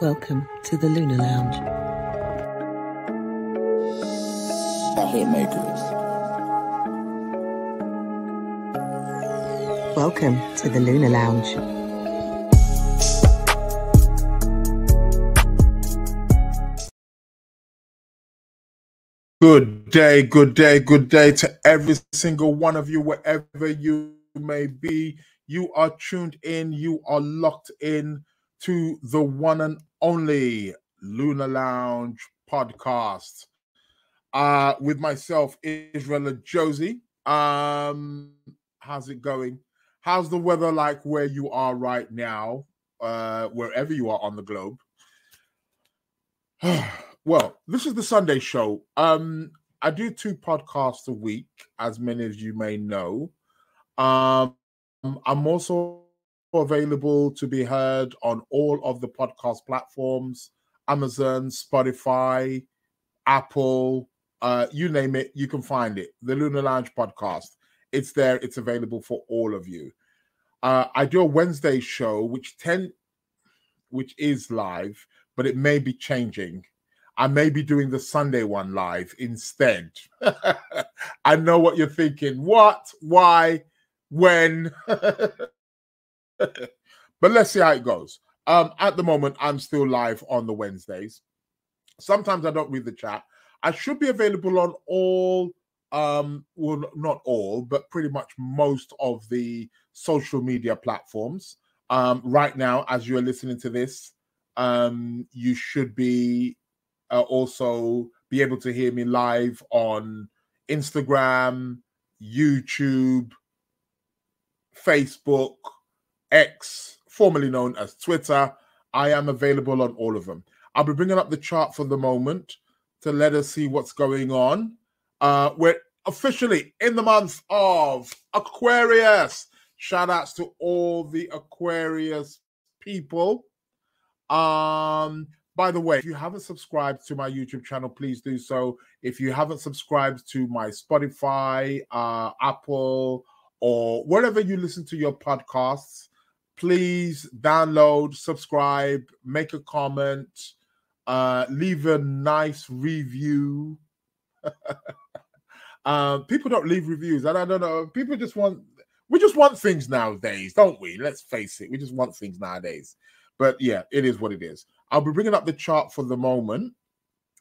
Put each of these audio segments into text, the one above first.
Welcome to the Lunar Lounge. The Hitmakers. Welcome to the Lunar Lounge. Good day, good day, good day to every single one of you, wherever you may be. You are tuned in, you are locked in to the one and only Lunar Lounge podcast. Uh, with myself, Israel Josie. Um, how's it going? How's the weather like where you are right now? Uh, wherever you are on the globe. well, this is the Sunday show. Um, I do two podcasts a week, as many of you may know. Um, I'm also available to be heard on all of the podcast platforms Amazon, Spotify, Apple, uh, you name it, you can find it. The Lunar Lounge podcast. It's there, it's available for all of you. Uh, I do a Wednesday show, which ten, which is live, but it may be changing. I may be doing the Sunday one live instead. I know what you're thinking. What? Why? When? but let's see how it goes. Um, at the moment, I'm still live on the Wednesdays. Sometimes I don't read the chat. I should be available on all, um, well, not all, but pretty much most of the social media platforms. Um, right now, as you're listening to this, um, you should be uh, also be able to hear me live on Instagram, YouTube, Facebook, X, formerly known as Twitter. I am available on all of them. I'll be bringing up the chart for the moment to let us see what's going on. Uh, we're officially in the month of Aquarius. Shout outs to all the Aquarius people. Um, by the way, if you haven't subscribed to my YouTube channel, please do so. If you haven't subscribed to my Spotify, uh, Apple, or wherever you listen to your podcasts, please download, subscribe, make a comment, uh, leave a nice review. uh, people don't leave reviews, and I don't know. People just want we just want things nowadays, don't we? Let's face it, we just want things nowadays. But yeah, it is what it is. I'll be bringing up the chart for the moment,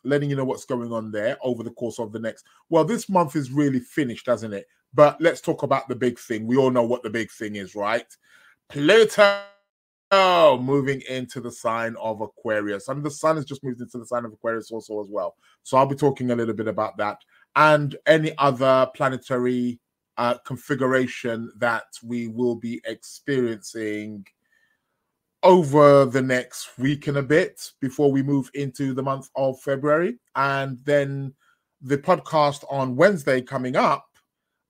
letting you know what's going on there over the course of the next. Well, this month is really finished, hasn't it? But let's talk about the big thing. We all know what the big thing is, right? Pluto moving into the sign of Aquarius. And the sun has just moved into the sign of Aquarius also as well. So I'll be talking a little bit about that and any other planetary uh, configuration that we will be experiencing over the next week and a bit before we move into the month of February. And then the podcast on Wednesday coming up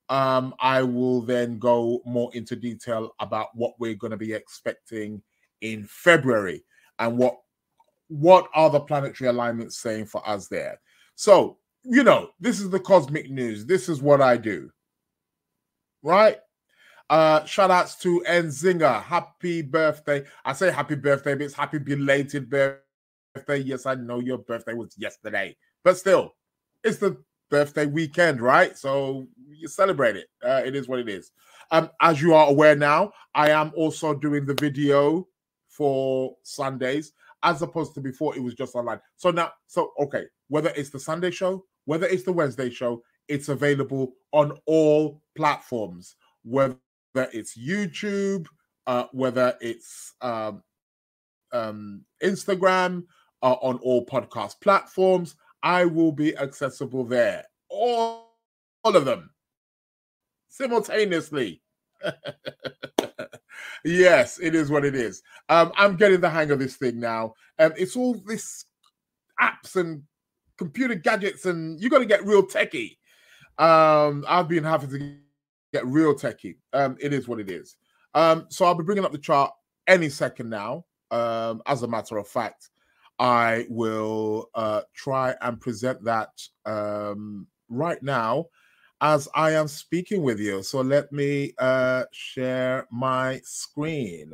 um, I will then go more into detail about what we're going to be expecting in February and what what are the planetary alignments saying for us there. So, you know, this is the cosmic news. This is what I do. Right? Uh shout outs to Nzinga. Happy birthday. I say happy birthday, but it's happy belated birthday. Yes, I know your birthday was yesterday, but still, it's the birthday weekend, right? So you celebrate it. Uh, it is what it is. Um, as you are aware now, I am also doing the video for Sundays, as opposed to before it was just online. So now, so okay, whether it's the Sunday show, whether it's the Wednesday show, it's available on all platforms, whether it's YouTube, uh, whether it's um, um, Instagram, uh, on all podcast platforms. I will be accessible there. All, all of them simultaneously. yes, it is what it is. Um, I'm getting the hang of this thing now. Um, it's all this apps and computer gadgets, and you got to get real techie. Um, I've been having to get real techie. Um, it is what it is. Um, so I'll be bringing up the chart any second now. Um, as a matter of fact, I will uh, try and present that um, right now as I am speaking with you. So let me uh, share my screen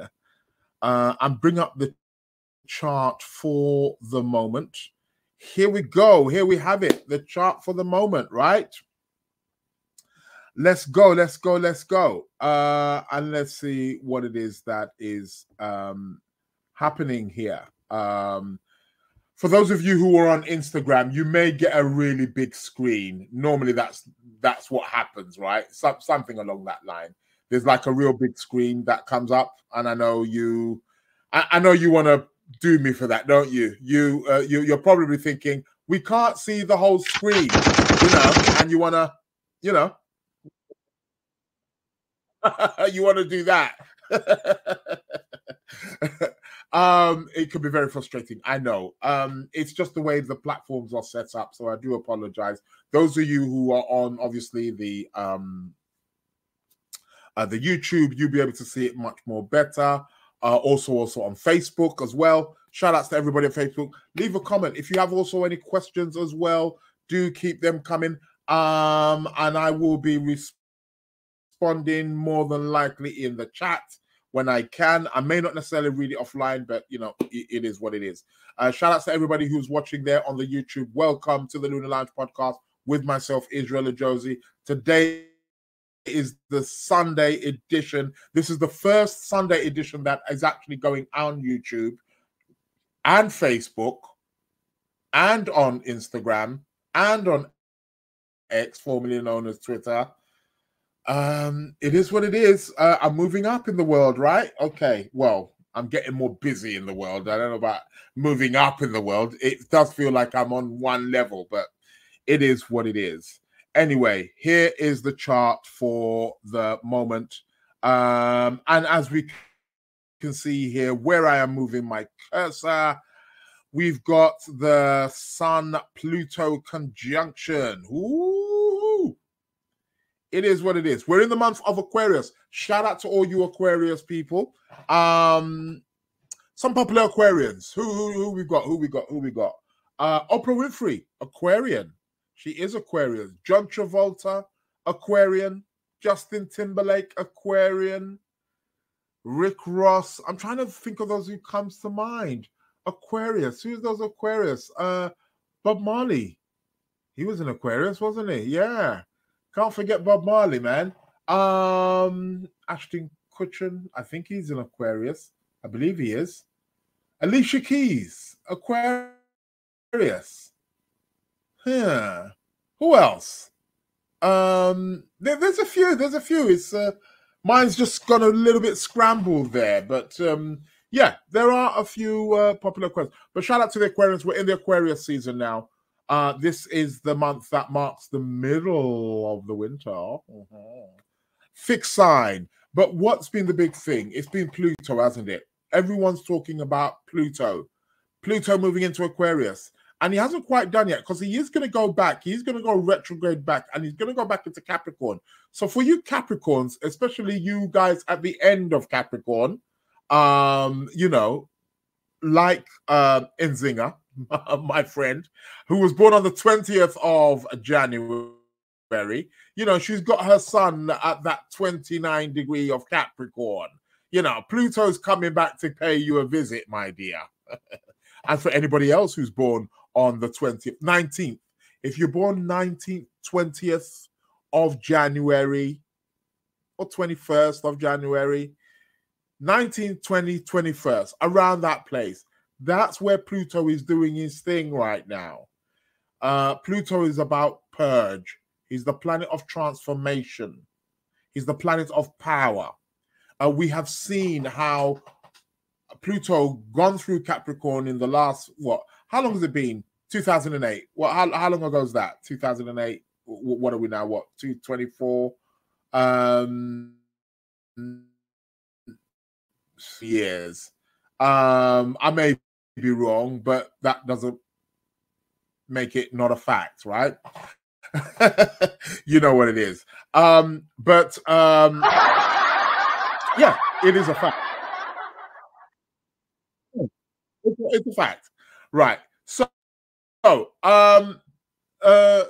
uh, and bring up the chart for the moment. Here we go. Here we have it. The chart for the moment, right? Let's go. Let's go. Let's go. Uh, and let's see what it is that is um, happening here. Um, for those of you who are on Instagram, you may get a really big screen. Normally, that's that's what happens, right? Some, something along that line. There's like a real big screen that comes up, and I know you, I, I know you want to do me for that, don't you? You, uh, you, you're probably thinking we can't see the whole screen, you know, and you want to, you know, you want to do that. um, it can be very frustrating. I know. Um, it's just the way the platforms are set up. So I do apologize. Those of you who are on obviously the um uh, the YouTube, you'll be able to see it much more better. Uh, also, also on Facebook as well. Shout outs to everybody on Facebook. Leave a comment if you have also any questions as well. Do keep them coming. Um, and I will be responding more than likely in the chat when I can. I may not necessarily read it offline, but you know, it, it is what it is. Uh, shout outs to everybody who's watching there on the YouTube. Welcome to the Lunar Lounge podcast with myself, Israel Josie. Today is the Sunday edition. This is the first Sunday edition that is actually going on YouTube and Facebook and on Instagram and on X, formerly known as Twitter. Um, it is what it is. Uh, I'm moving up in the world, right? Okay. Well, I'm getting more busy in the world. I don't know about moving up in the world. It does feel like I'm on one level, but it is what it is. Anyway, here is the chart for the moment. Um, and as we can see here, where I am moving my cursor, we've got the Sun Pluto conjunction. Ooh, it is what it is. We're in the month of Aquarius. Shout out to all you Aquarius people. Um, some popular Aquarians. Who, who, who we got? Who we got? Who we got? Uh, Oprah Winfrey, Aquarian. She is Aquarian. John Travolta, Aquarian. Justin Timberlake, Aquarian. Rick Ross. I'm trying to think of those who comes to mind. Aquarius. Who's those Aquarius? Uh, Bob Marley. He was an Aquarius, wasn't he? Yeah. Can't forget Bob Marley, man. Um, Ashton Kutcher. I think he's an Aquarius. I believe he is. Alicia Keys, Aquarius. Yeah. Who else? Um, there, there's a few. There's a few. It's uh, mine's just got a little bit scrambled there, but um, yeah, there are a few uh, popular questions. But shout out to the Aquarians. We're in the Aquarius season now. Uh, this is the month that marks the middle of the winter. Uh-huh. Fixed sign. But what's been the big thing? It's been Pluto, hasn't it? Everyone's talking about Pluto. Pluto moving into Aquarius and he hasn't quite done yet because he is going to go back. He's going to go retrograde back, and he's going to go back into Capricorn. So for you Capricorns, especially you guys at the end of Capricorn, um, you know, like uh, Nzinga, my friend, who was born on the twentieth of January. You know, she's got her sun at that twenty-nine degree of Capricorn. You know, Pluto's coming back to pay you a visit, my dear. and for anybody else who's born on the 20th, 19th. If you're born 19th, 20th of January or 21st of January, 19th, 20, 21st, around that place, that's where Pluto is doing his thing right now. Uh, Pluto is about purge. He's the planet of transformation. He's the planet of power. Uh, we have seen how Pluto gone through Capricorn in the last what how long has it been? 2008. Well, How, how long ago is that? 2008. What are we now? What? 224. Um, years. Um, I may be wrong, but that doesn't make it not a fact, right? you know what it is. Um, but um, yeah, it is a fact. It's, it's a fact. Right. So, so um, uh,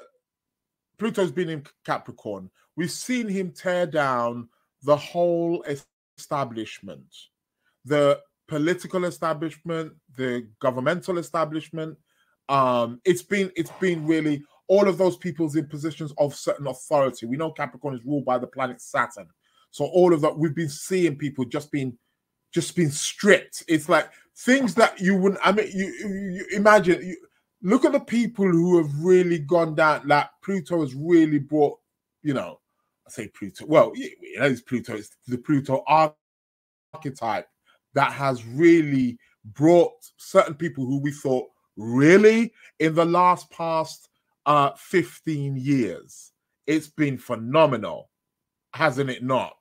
Pluto's been in Capricorn. We've seen him tear down the whole establishment, the political establishment, the governmental establishment. Um, it's been it's been really all of those people's in positions of certain authority. We know Capricorn is ruled by the planet Saturn, so all of that we've been seeing people just being just being stripped. It's like things that you wouldn't. I mean, you, you imagine. You, look at the people who have really gone down. Like Pluto has really brought, you know, I say Pluto. Well, it is Pluto. It's the Pluto archetype that has really brought certain people who we thought really in the last past uh 15 years. It's been phenomenal hasn't it not?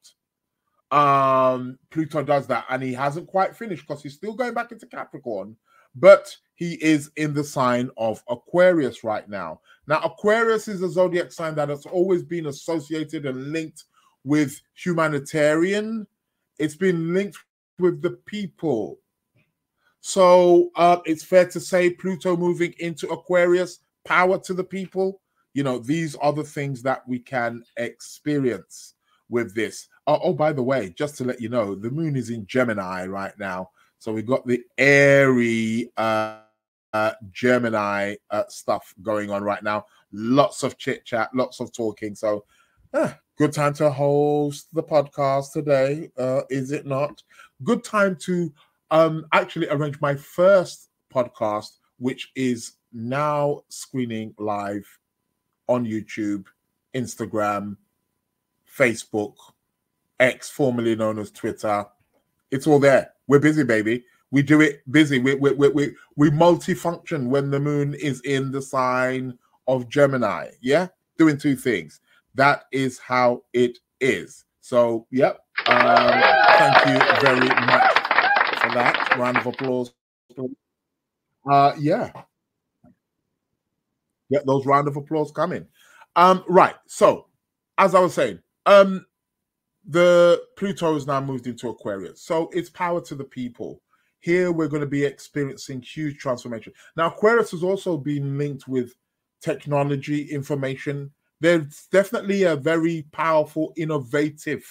Um pluto does that and he hasn't quite finished because he's still going back into capricorn but he is in the sign of aquarius right now. Now aquarius is a zodiac sign that has always been associated and linked with humanitarian. It's been linked with the people. So uh, it's fair to say Pluto moving into Aquarius, power to the people. You know, these are the things that we can experience with this. Oh, oh, by the way, just to let you know, the moon is in Gemini right now. So we've got the airy uh, uh, Gemini uh, stuff going on right now. Lots of chit chat, lots of talking. So, uh, good time to host the podcast today, uh, is it not? good time to um, actually arrange my first podcast, which is now screening live on YouTube, Instagram, Facebook, X, formerly known as Twitter. It's all there. We're busy, baby. We do it busy. We we we we, we multifunction when the moon is in the sign of Gemini. Yeah, doing two things. That is how it is. So, yep. Um, thank you very much for that. Round of applause. Uh, yeah. Get those round of applause coming. Um, right. So, as I was saying, um, the Pluto has now moved into Aquarius. So it's power to the people. Here we're going to be experiencing huge transformation. Now, Aquarius has also been linked with technology, information, there's definitely a very powerful, innovative,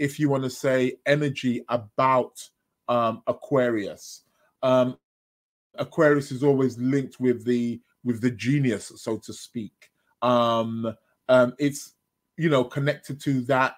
if you want to say, energy about um, Aquarius. Um, Aquarius is always linked with the with the genius, so to speak. Um, um, it's you know connected to that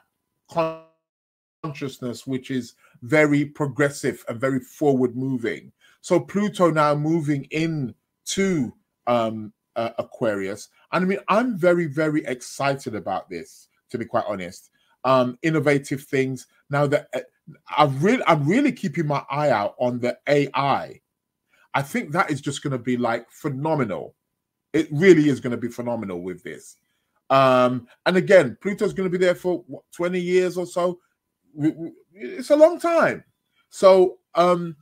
consciousness, which is very progressive and very forward moving. So Pluto now moving in to um, uh, Aquarius. And I mean, I'm very, very excited about this, to be quite honest. Um, innovative things. Now that uh, I'm really, I'm really keeping my eye out on the AI. I think that is just going to be like phenomenal. It really is going to be phenomenal with this. Um, and again, Pluto's going to be there for what, 20 years or so. It's a long time. So um,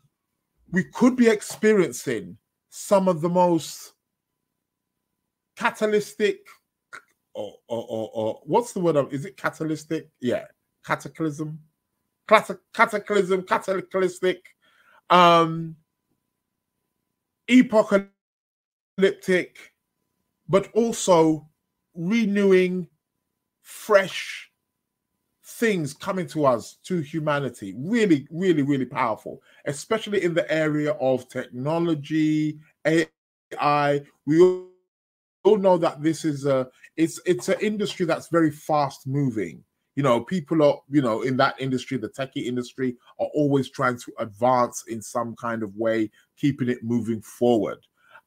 we could be experiencing some of the most catalytic or, or, or, or what's the word of is it catalytic? Yeah, cataclysm, cataclysm, cataclysmic, um, apocalyptic, but also renewing, fresh things coming to us to humanity. Really, really, really powerful, especially in the area of technology, AI. We all know that this is a it's it's an industry that's very fast moving. You know, people are you know in that industry, the techie industry, are always trying to advance in some kind of way, keeping it moving forward.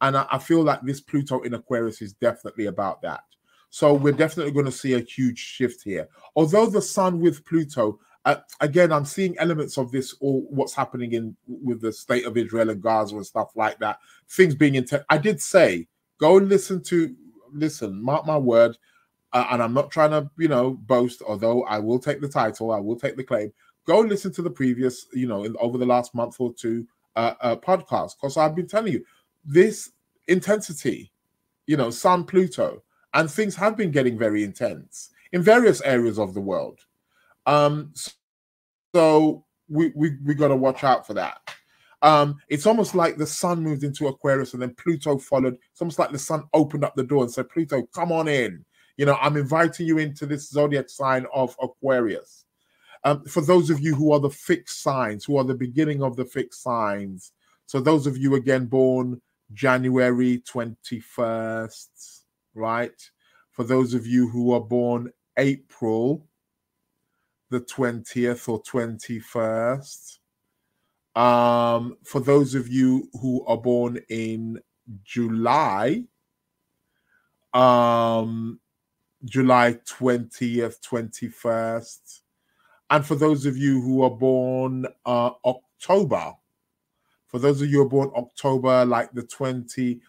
And I, I feel like this Pluto in Aquarius is definitely about that. So we're definitely going to see a huge shift here. Although the Sun with Pluto, uh, again, I'm seeing elements of this or what's happening in with the state of Israel and Gaza and stuff like that. Things being in. I did say Go listen to listen. Mark my word. Uh, and I'm not trying to, you know, boast. Although I will take the title, I will take the claim. Go listen to the previous, you know, in, over the last month or two uh, uh podcast because I've been telling you this intensity, you know, Sun Pluto, and things have been getting very intense in various areas of the world. Um, so we we we got to watch out for that. Um, it's almost like the sun moved into Aquarius and then Pluto followed. It's almost like the sun opened up the door and said, Pluto, come on in. You know, I'm inviting you into this zodiac sign of Aquarius. Um, for those of you who are the fixed signs, who are the beginning of the fixed signs, so those of you again born January 21st, right? For those of you who are born April the 20th or 21st, um, for those of you who are born in July, um, July 20th, 21st, and for those of you who are born uh, October, for those of you who are born October, like the 20,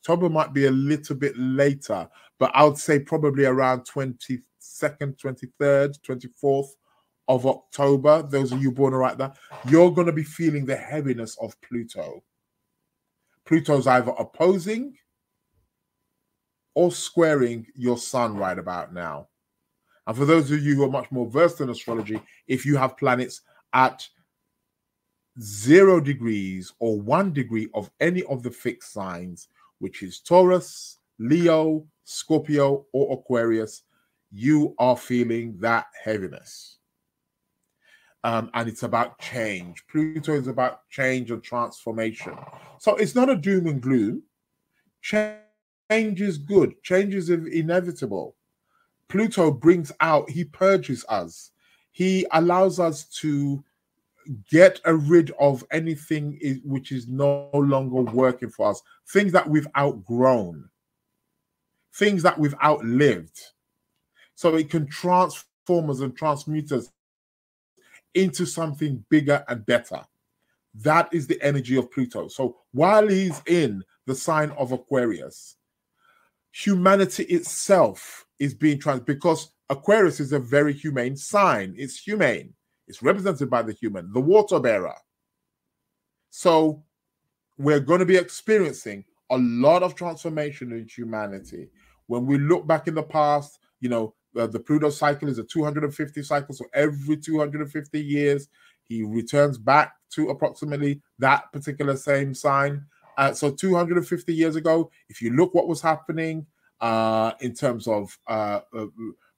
October might be a little bit later, but I would say probably around 22nd, 23rd, 24th of October. Those of you born right there, you're going to be feeling the heaviness of Pluto. Pluto's either opposing or squaring your sun right about now. And for those of you who are much more versed in astrology, if you have planets at zero degrees or one degree of any of the fixed signs, which is Taurus, Leo, Scorpio, or Aquarius, you are feeling that heaviness. Um, and it's about change. Pluto is about change and transformation. So it's not a doom and gloom. Change is good, change is inevitable. Pluto brings out, he purges us, he allows us to get rid of anything which is no longer working for us, things that we've outgrown, things that we've outlived. So it can transform us and transmute us into something bigger and better. That is the energy of Pluto. So while he's in the sign of Aquarius, humanity itself is being trans because Aquarius is a very humane sign. It's humane. It's represented by the human, the water bearer. So we're going to be experiencing a lot of transformation in humanity. When we look back in the past, you know, uh, the Pluto cycle is a 250 cycle. So every 250 years, he returns back to approximately that particular same sign. Uh, so 250 years ago, if you look what was happening uh, in terms of uh, uh,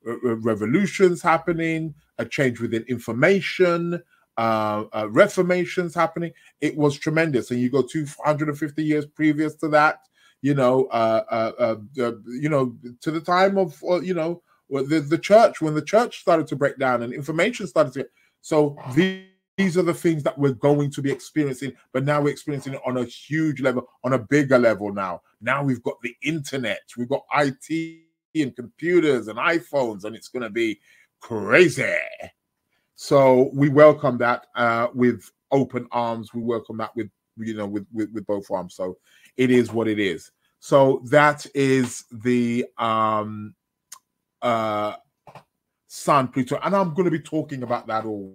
revolutions happening, a change within information, uh, uh, reformations happening. It was tremendous. And you go 250 years previous to that, you know, uh, uh, uh you know, to the time of, uh, you know, the, the church, when the church started to break down and information started to. So these, these are the things that we're going to be experiencing, but now we're experiencing it on a huge level, on a bigger level now. Now we've got the internet, we've got IT and computers and iPhones, and it's going to be crazy. So we welcome that uh, with open arms. We welcome that with you know with, with with both arms. So it is what it is. So that is the um uh Sun Pluto, and I'm going to be talking about that all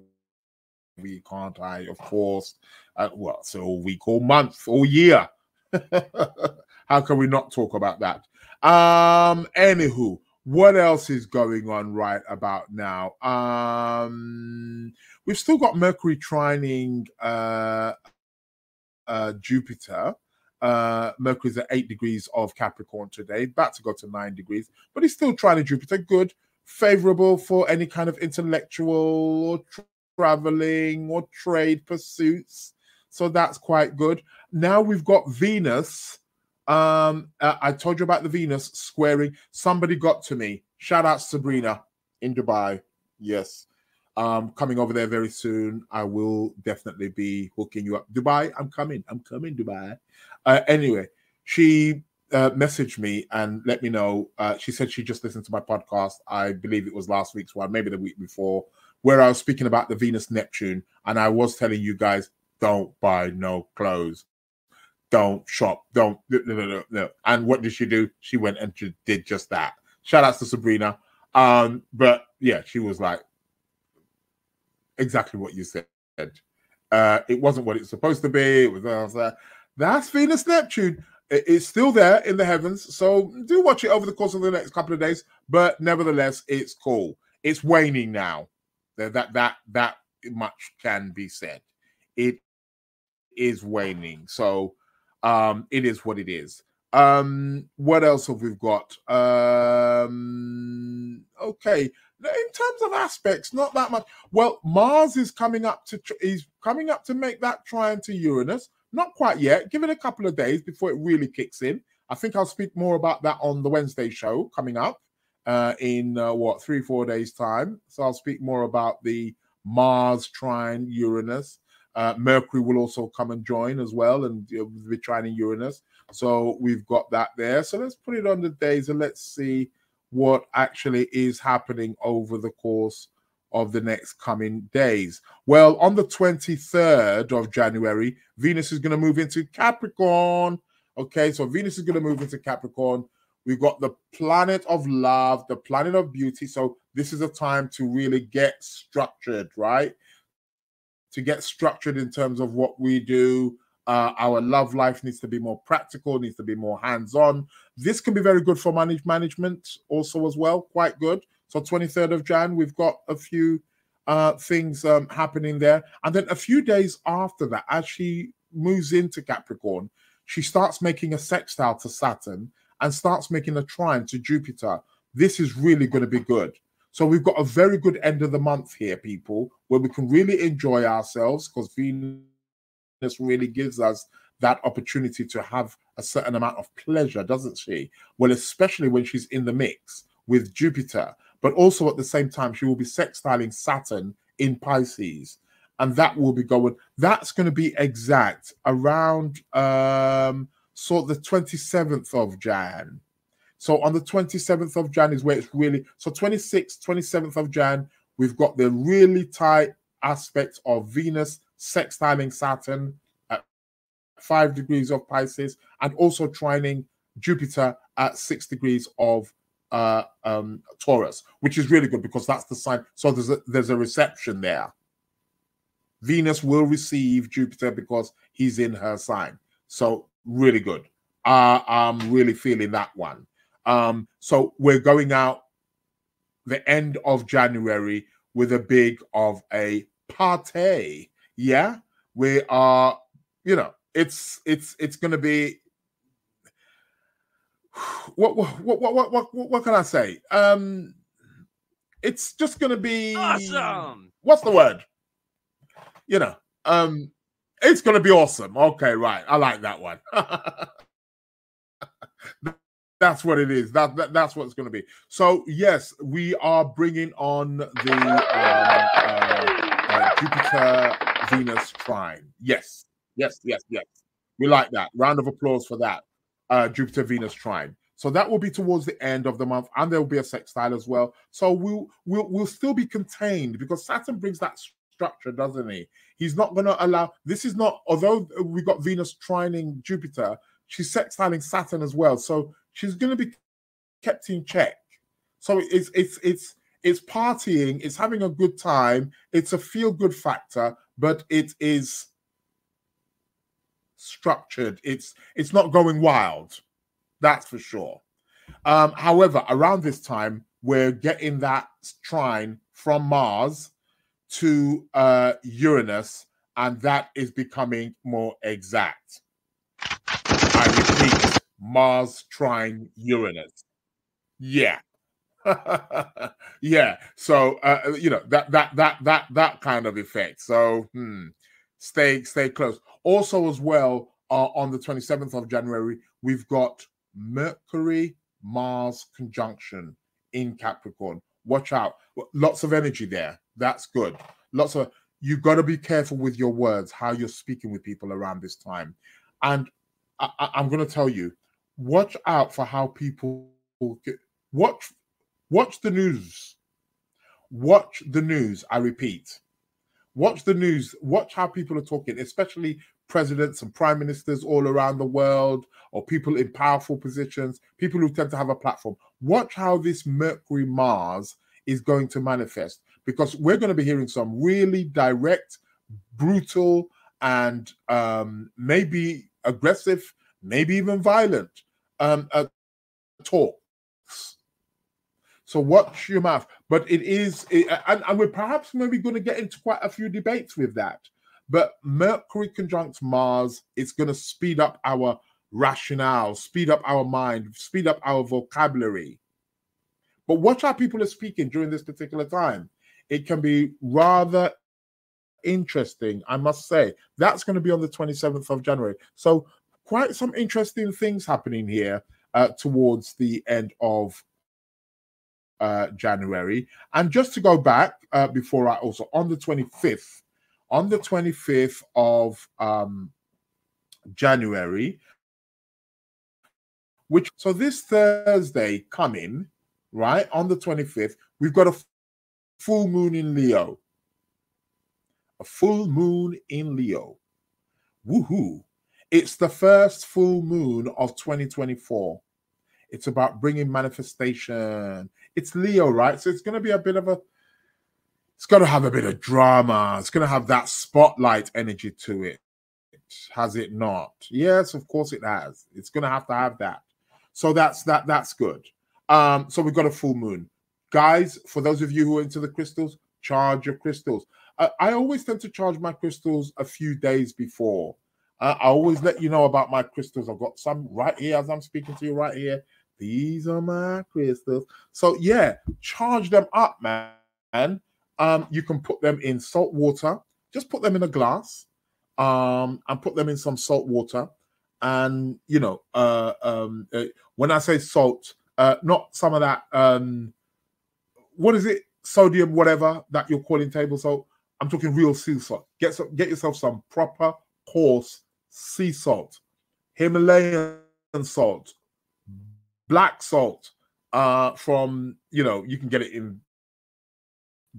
week, can't I? Of course. Uh, well, so all week, all month, all year. How can we not talk about that? Um, anywho, what else is going on right about now? Um, we've still got Mercury trining uh, uh, Jupiter. Uh, Mercury's at eight degrees of Capricorn today, about to go to nine degrees, but he's still trying to Jupiter. Good, favorable for any kind of intellectual or traveling or trade pursuits. So that's quite good. Now we've got Venus um, uh, I told you about the Venus squaring. Somebody got to me. Shout out Sabrina in Dubai. Yes. Um, coming over there very soon. I will definitely be hooking you up. Dubai, I'm coming. I'm coming, Dubai. Uh, anyway, she uh, messaged me and let me know. Uh, she said she just listened to my podcast. I believe it was last week's one, maybe the week before, where I was speaking about the Venus Neptune. And I was telling you guys, don't buy no clothes don't shop, don't. No, no, no, no. And what did she do? She went and she did just that. Shout outs to Sabrina. Um, but yeah, she was like exactly what you said. Uh, it wasn't what it's supposed to be. It was, like, that's Venus Neptune. It's still there in the heavens. So do watch it over the course of the next couple of days. But nevertheless, it's cool. It's waning now. That that that, that much can be said. It is waning. So um, it is what it is. Um, what else have we got? Um, okay, In terms of aspects, not that much. Well, Mars is coming up to he's coming up to make that trine to Uranus. Not quite yet. Give it a couple of days before it really kicks in. I think I'll speak more about that on the Wednesday show coming up uh, in uh, what three four days time. So I'll speak more about the Mars trine Uranus. Uh, Mercury will also come and join as well, and uh, be trining Uranus. So we've got that there. So let's put it on the days and let's see what actually is happening over the course of the next coming days. Well, on the 23rd of January, Venus is going to move into Capricorn. Okay, so Venus is going to move into Capricorn. We've got the planet of love, the planet of beauty. So this is a time to really get structured, right? To get structured in terms of what we do, uh, our love life needs to be more practical, needs to be more hands-on. This can be very good for manage management also as well, quite good. So 23rd of Jan, we've got a few uh, things um, happening there. And then a few days after that, as she moves into Capricorn, she starts making a sextile to Saturn and starts making a trine to Jupiter. This is really going to be good. So we've got a very good end of the month here, people, where we can really enjoy ourselves because Venus really gives us that opportunity to have a certain amount of pleasure, doesn't she? Well, especially when she's in the mix with Jupiter, but also at the same time, she will be sextiling Saturn in Pisces. And that will be going, that's going to be exact around um sort of the 27th of Jan. So on the 27th of Jan is where it's really so 26th, 27th of Jan, we've got the really tight aspect of Venus sextiling Saturn at five degrees of Pisces, and also trining Jupiter at six degrees of uh, um, Taurus, which is really good because that's the sign. So there's a, there's a reception there. Venus will receive Jupiter because he's in her sign. So really good. Uh, I'm really feeling that one. Um, so we're going out the end of January with a big of a party yeah, we are, you know, it's it's it's going to be what what what what what what can I say? Um, it's just going to be awesome. What's the word? You know, um, it's going to be awesome. Okay, right. I like that one. that's what it is. That, that that's what it's going to be. So yes, we are bringing on the um, uh, uh, Jupiter Venus trine. Yes, yes, yes, yes. We like that. Round of applause for that. Uh, Jupiter Venus trine. So that will be towards the end of the month, and there will be a sextile as well. So we'll we'll we'll still be contained because Saturn brings that structure, doesn't he? He's not going to allow. This is not. Although we got Venus trining Jupiter, she's sextiling Saturn as well. So she's going to be kept in check. So it's it's it's it's partying, it's having a good time, it's a feel good factor, but it is structured. It's it's not going wild. That's for sure. Um, however, around this time, we're getting that trine from Mars to uh, Uranus, and that is becoming more exact. I repeat, Mars trine Uranus. Yeah. yeah. So uh, you know that that that that that kind of effect. So hmm, stay stay close. Also, as well, uh, on the 27th of January, we've got Mercury Mars conjunction in Capricorn. Watch out. Lots of energy there. That's good. Lots of you've got to be careful with your words, how you're speaking with people around this time. And I, am going to tell you, watch out for how people get, watch Watch the news. Watch the news. I repeat. Watch the news. Watch how people are talking, especially presidents and prime ministers all around the world, or people in powerful positions, people who tend to have a platform. Watch how this Mercury Mars is going to manifest because we're going to be hearing some really direct, brutal, and um, maybe aggressive, maybe even violent um, uh, talks so watch your mouth. But it is, it, and, and we're perhaps maybe going to get into quite a few debates with that. But Mercury conjunct Mars is going to speed up our rationale, speed up our mind, speed up our vocabulary. But watch how people are speaking during this particular time. It can be rather interesting, I must say. That's going to be on the 27th of January. So, quite some interesting things happening here uh, towards the end of uh, January. And just to go back uh, before I also, on the 25th, on the 25th of um, January, which so this Thursday coming, right on the 25th, we've got a full moon in Leo. A full moon in Leo. Woohoo. It's the first full moon of 2024. It's about bringing manifestation. It's Leo, right? So it's going to be a bit of a, it's going to have a bit of drama. It's going to have that spotlight energy to it. Has it not? Yes, of course it has. It's going to have to have that. So that's that. That's good. Um, so we've got a full moon, guys. For those of you who are into the crystals, charge your crystals. I, I always tend to charge my crystals a few days before. Uh, I always let you know about my crystals. I've got some right here as I'm speaking to you right here. These are my crystals. So yeah, charge them up, man. Um, you can put them in salt water. Just put them in a glass, um, and put them in some salt water and you know, uh, um, uh, when I say salt, uh, not some of that. Um, what is it? Sodium, whatever that you're calling table salt. I'm talking real sea salt. Get some, get yourself some proper coarse sea salt, Himalayan salt, black salt. Uh, from you know, you can get it in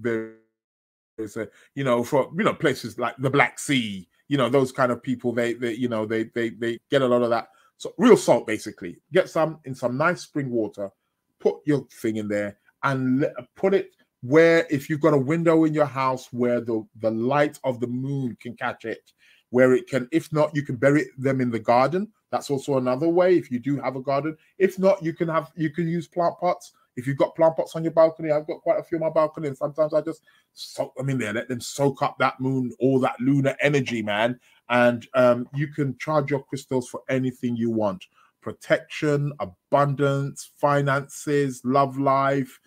uh, you know, from you know places like the Black Sea, you know those kind of people they they you know they they they get a lot of that. So real salt basically. Get some in some nice spring water put your thing in there and put it where if you've got a window in your house where the the light of the moon can catch it where it can if not you can bury them in the garden. That's also another way if you do have a garden. If not you can have you can use plant pots if you've got plant pots on your balcony, I've got quite a few on my balcony, and sometimes I just soak them in there, let them soak up that moon, all that lunar energy, man. And um, you can charge your crystals for anything you want protection, abundance, finances, love life,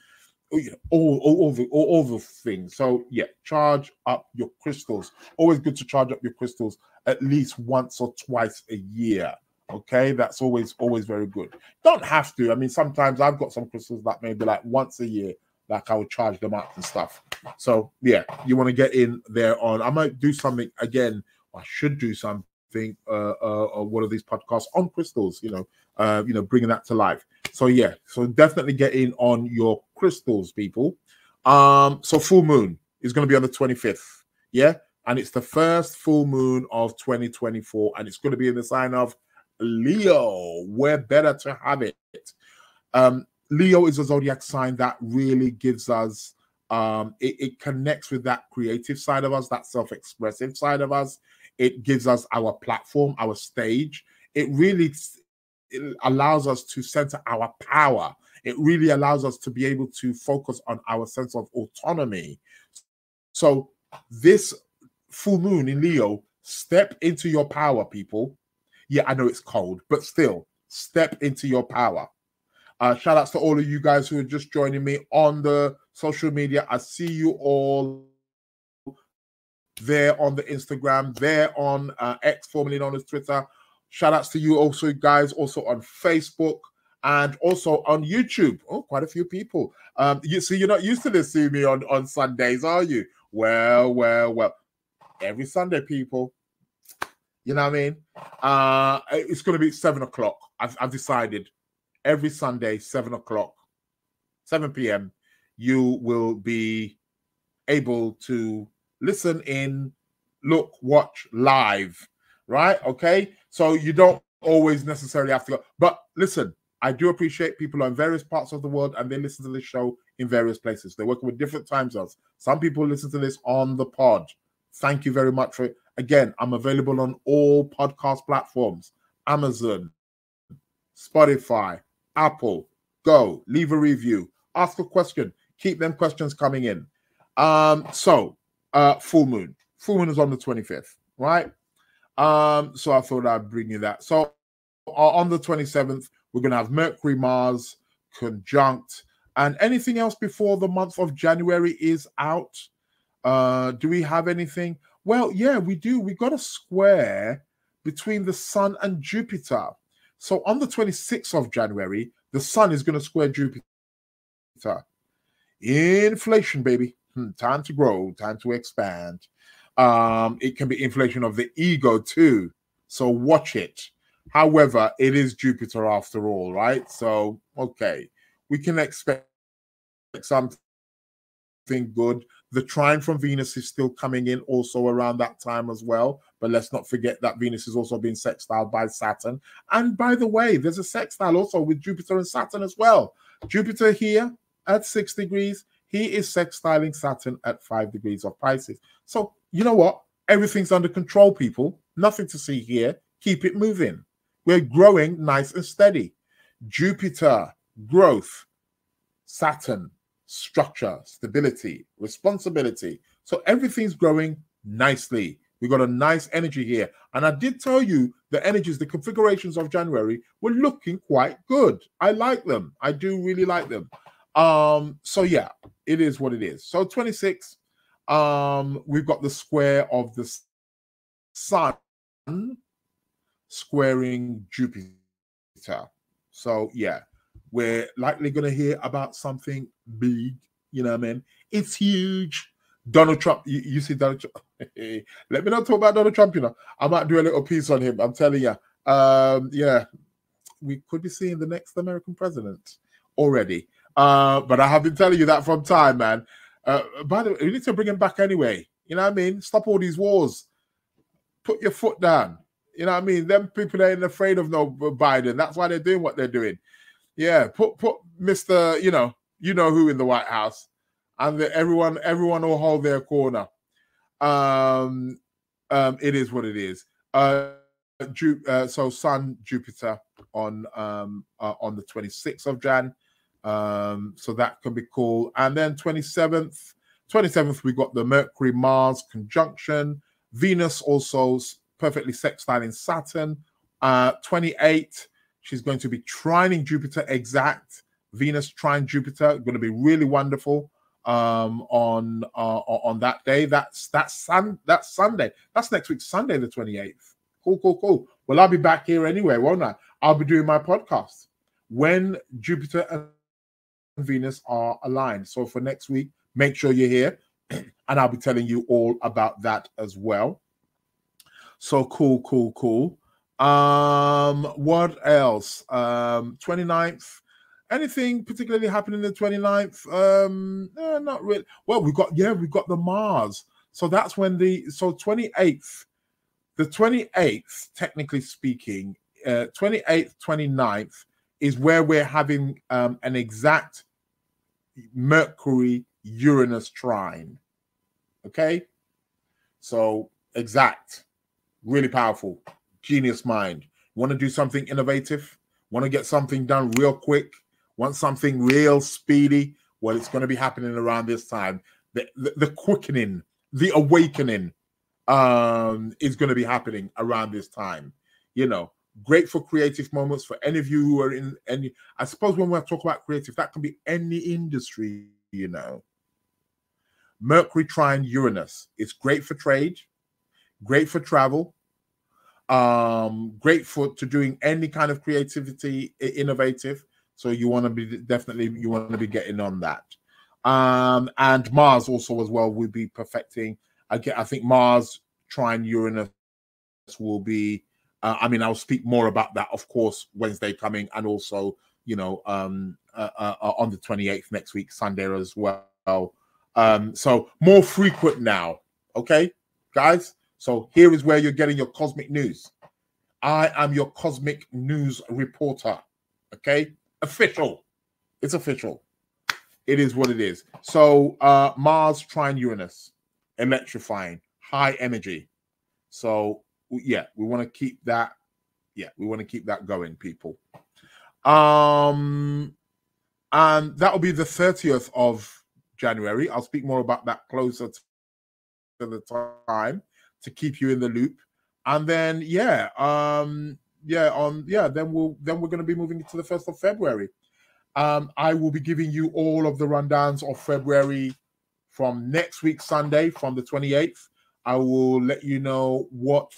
oh, all, all, all, the, all, all the things. So, yeah, charge up your crystals. Always good to charge up your crystals at least once or twice a year. Okay, that's always always very good. Don't have to. I mean, sometimes I've got some crystals that maybe like once a year, like I would charge them up and stuff. So yeah, you want to get in there on. I might do something again. I should do something. Uh, uh, one of these podcasts on crystals. You know, uh, you know, bringing that to life. So yeah, so definitely get in on your crystals, people. Um, so full moon is going to be on the twenty fifth. Yeah, and it's the first full moon of 2024, and it's going to be in the sign of Leo. We're better to have it. Um, Leo is a zodiac sign that really gives us um, it, it, connects with that creative side of us, that self-expressive side of us. It gives us our platform, our stage. It really it allows us to center our power. It really allows us to be able to focus on our sense of autonomy. So this full moon in Leo, step into your power, people. Yeah, I know it's cold, but still, step into your power. Uh, shout outs to all of you guys who are just joining me on the social media. I see you all there on the Instagram, there on uh, X, formerly known as Twitter. Shout outs to you also, guys, also on Facebook and also on YouTube. Oh, quite a few people. Um, you see, you're not used to this seeing me on, on Sundays, are you? Well, well, well. Every Sunday, people. You know what I mean? Uh, it's going to be seven o'clock. I've, I've decided every Sunday, seven o'clock, 7 p.m., you will be able to listen in, look, watch live, right? Okay. So you don't always necessarily have to go. But listen, I do appreciate people are in various parts of the world and they listen to this show in various places. They're working with different time zones. Some people listen to this on the pod. Thank you very much for it. Again, I'm available on all podcast platforms Amazon, Spotify, Apple. Go, leave a review, ask a question, keep them questions coming in. Um, so uh full moon. Full moon is on the 25th, right? Um, so I thought I'd bring you that. So uh, on the 27th, we're gonna have Mercury Mars conjunct And anything else before the month of January is out? Uh, do we have anything? Well, yeah, we do. We got a square between the Sun and Jupiter. So on the 26th of January, the Sun is going to square Jupiter. Inflation, baby. Hmm, time to grow, time to expand. Um, it can be inflation of the ego too. So watch it. However, it is Jupiter after all, right? So, okay, we can expect something good. The trine from Venus is still coming in also around that time as well. But let's not forget that Venus is also being sextiled by Saturn. And by the way, there's a sextile also with Jupiter and Saturn as well. Jupiter here at six degrees, he is sextiling Saturn at five degrees of Pisces. So, you know what? Everything's under control, people. Nothing to see here. Keep it moving. We're growing nice and steady. Jupiter, growth, Saturn, structure, stability, responsibility. So everything's growing nicely. We got a nice energy here. And I did tell you the energies, the configurations of January were looking quite good. I like them. I do really like them. Um, so yeah, it is what it is. So 26, um, we've got the square of the sun squaring Jupiter. So yeah, we're likely going to hear about something big. You know what I mean? It's huge. Donald Trump, you, you see Donald Trump. Let me not talk about Donald Trump. You know, I might do a little piece on him. I'm telling you. Um, yeah, we could be seeing the next American president already. Uh, but I have been telling you that from time, man. Uh, by the way, we need to bring him back anyway. You know what I mean? Stop all these wars. Put your foot down. You know what I mean? Them people ain't afraid of no Biden. That's why they're doing what they're doing. Yeah, put put Mister, you know, you know who in the White House, and the, everyone everyone will hold their corner. Um, um, it is what it is. Uh, Ju- uh so Sun Jupiter on um uh, on the twenty sixth of Jan. Um, so that can be cool. And then 27th, 27th, we got the Mercury Mars conjunction. Venus also perfectly sextiling Saturn. Uh, 28, she's going to be trining Jupiter exact. Venus trine Jupiter, going to be really wonderful um on uh on that day that's that's sun that's sunday that's next week sunday the 28th cool cool cool well i'll be back here anyway won't i i'll be doing my podcast when jupiter and Venus are aligned. So for next week, make sure you're here and I'll be telling you all about that as well. So cool, cool, cool. Um, what else? Um, 29th. Anything particularly happening the 29th? Um, eh, not really. Well, we got yeah, we got the Mars. So that's when the so 28th, the 28th, technically speaking, uh, 28th, 29th is where we're having um, an exact Mercury Uranus trine. Okay, so exact, really powerful, genius mind. Want to do something innovative? Want to get something done real quick? Want something real speedy? Well, it's going to be happening around this time. The, the, the quickening, the awakening um, is going to be happening around this time. You know, great for creative moments for any of you who are in any i suppose when we talk about creative that can be any industry you know mercury trine uranus it's great for trade great for travel um great for to doing any kind of creativity innovative so you want to be definitely you want to be getting on that um and mars also as well will be perfecting i get i think mars trine uranus will be uh, I mean, I'll speak more about that, of course, Wednesday coming, and also, you know, um, uh, uh, uh on the 28th next week, Sunday as well. Um, so more frequent now, okay, guys. So here is where you're getting your cosmic news. I am your cosmic news reporter, okay, official. It's official. It is what it is. So uh Mars trine Uranus, electrifying, high energy. So yeah, we want to keep that. Yeah, we want to keep that going, people. Um, and that will be the 30th of January. I'll speak more about that closer to the time to keep you in the loop. And then, yeah, um, yeah, on yeah, then we'll then we're going to be moving to the first of February. Um, I will be giving you all of the rundowns of February from next week, Sunday, from the 28th. I will let you know what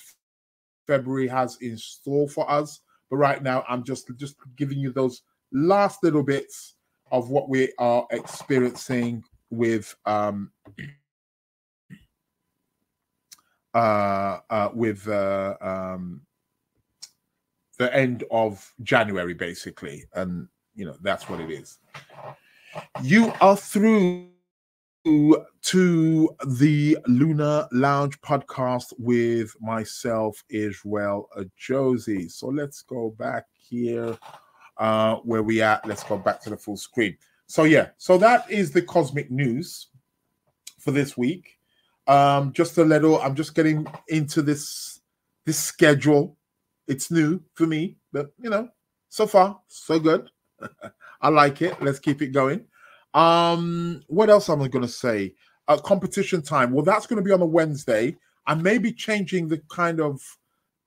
February has in store for us. But right now, I'm just just giving you those last little bits of what we are experiencing with um uh, uh with uh, um the end of January, basically, and you know that's what it is. You are through to the Lunar Lounge podcast with myself, Israel Josie. So let's go back here uh, where we at. Let's go back to the full screen. So yeah, so that is the cosmic news for this week. Um, just a little. I'm just getting into this this schedule. It's new for me, but you know, so far so good. I like it. Let's keep it going. Um, what else am I going to say? Uh, competition time. Well, that's going to be on a Wednesday. I may be changing the kind of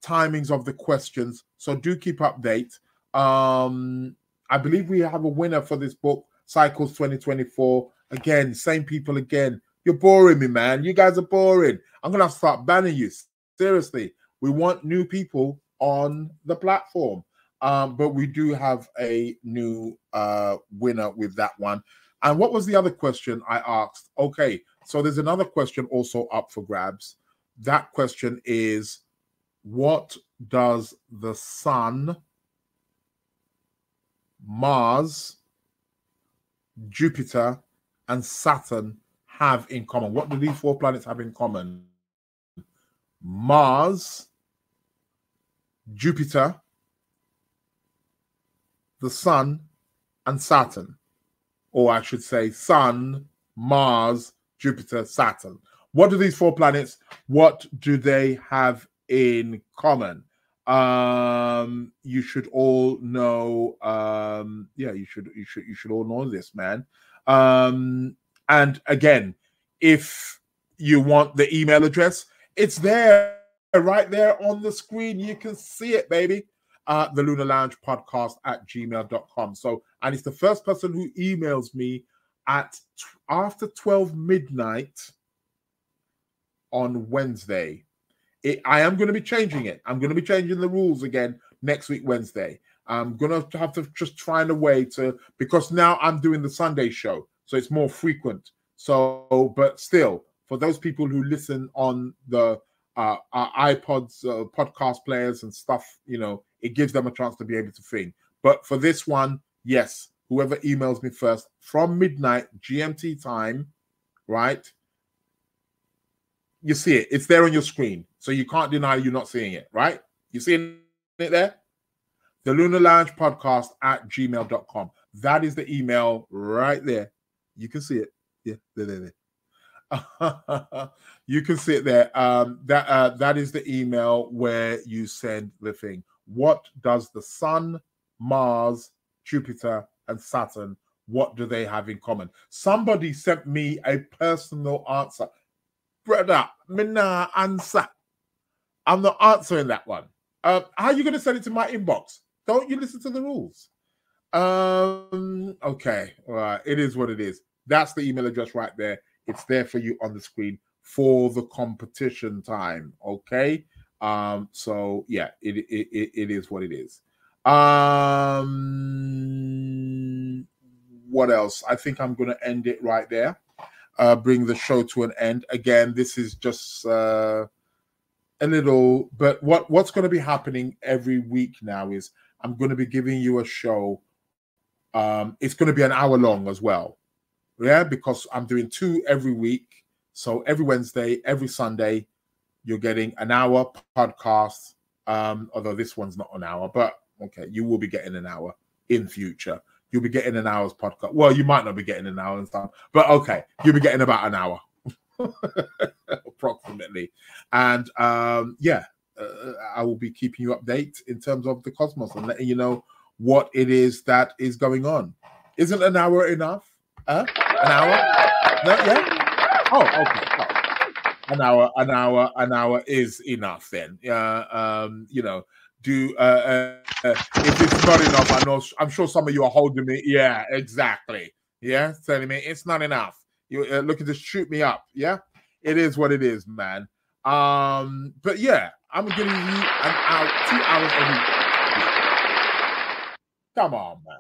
timings of the questions, so do keep update. Um, I believe we have a winner for this book, Cycles 2024. Again, same people again. You're boring me, man. You guys are boring. I'm gonna have to start banning you. Seriously, we want new people on the platform. Um, but we do have a new uh, winner with that one. And what was the other question I asked? Okay, so there's another question also up for grabs. That question is what does the sun, Mars, Jupiter, and Saturn have in common? What do these four planets have in common? Mars, Jupiter, the Sun, and Saturn or I should say, Sun, Mars, Jupiter, Saturn. What do these four planets? What do they have in common? Um, you should all know. Um, yeah, you should you should you should all know this, man. Um, and again, if you want the email address, it's there right there on the screen. You can see it, baby uh, the Lunar Lounge podcast at gmail.com. So, and it's the first person who emails me at after 12 midnight on Wednesday. It, I am going to be changing it. I'm going to be changing the rules again next week, Wednesday. I'm going to have to just find a way to, because now I'm doing the Sunday show. So it's more frequent. So, but still, for those people who listen on the uh, iPods, uh, podcast players, and stuff, you know, it gives them a chance to be able to think. But for this one, yes, whoever emails me first from midnight GMT time, right? You see it, it's there on your screen. So you can't deny you're not seeing it, right? You seeing it there? The Lunar Lounge podcast at gmail.com. That is the email right there. You can see it. Yeah, there, there, there. you can see it there. Um, that uh, that is the email where you send the thing. What does the Sun, Mars, Jupiter, and Saturn? What do they have in common? Somebody sent me a personal answer, brother. Nah answer. I'm not answering that one. Uh, how are you going to send it to my inbox? Don't you listen to the rules? Um. Okay. Right. It is what it is. That's the email address right there it's there for you on the screen for the competition time. Okay. Um, so yeah, it it, it, it is what it is. Um what else? I think I'm gonna end it right there. Uh bring the show to an end. Again, this is just uh a little but what what's going to be happening every week now is i'm going to be giving you a show um it's going to be an hour long as well yeah, because I'm doing two every week. So every Wednesday, every Sunday, you're getting an hour podcast. Um, although this one's not an hour, but okay, you will be getting an hour in future. You'll be getting an hour's podcast. Well, you might not be getting an hour and stuff, but okay, you'll be getting about an hour approximately. And um, yeah, uh, I will be keeping you update in terms of the cosmos and letting you know what it is that is going on. Isn't an hour enough? Huh? An hour? No, yeah. Oh, okay. Oh. An hour, an hour, an hour is enough. Then, yeah. Um, you know, do. Uh, uh, uh, if it's not enough, I know. I'm sure some of you are holding me. Yeah, exactly. Yeah, telling me it's not enough. You're uh, looking to shoot me up. Yeah, it is what it is, man. Um, but yeah, I'm giving you an hour, two hours a week. Come on, man.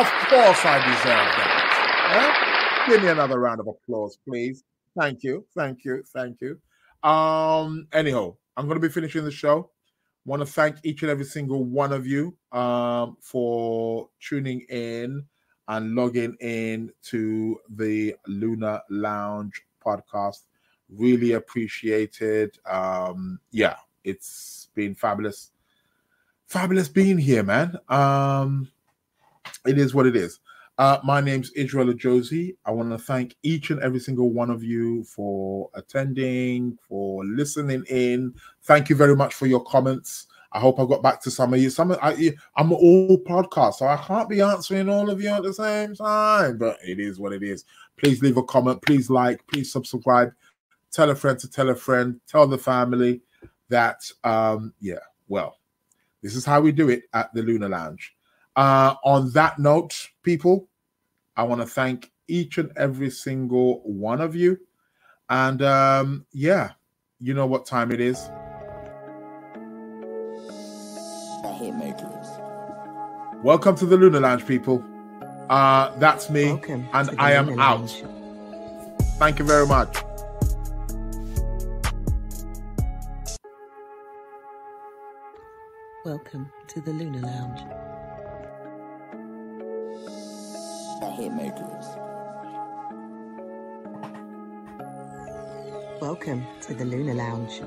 Of course, I deserve that. Give me another round of applause, please. Thank you, thank you, thank you. Um, anyhow, I'm to be finishing the show. Want to thank each and every single one of you um, for tuning in and logging in to the Lunar Lounge podcast. Really appreciated. Um, yeah, it's been fabulous. Fabulous being here, man. Um, it is what it is. Uh, my name's Israel Josie. I want to thank each and every single one of you for attending, for listening in. Thank you very much for your comments. I hope I got back to some of you. Some of, I, I'm all podcast, so I can't be answering all of you at the same time. But it is what it is. Please leave a comment. Please like. Please subscribe. Tell a friend to tell a friend. Tell the family that. Um, yeah. Well, this is how we do it at the Lunar Lounge. Uh, on that note, people, I want to thank each and every single one of you. And um, yeah, you know what time it is. The Hitmakers. Welcome to the Lunar Lounge, people. Uh, that's me, Welcome and I am Lunar out. Lounge. Thank you very much. Welcome to the Lunar Lounge. The Hitmakers. Welcome to the Lunar Lounge.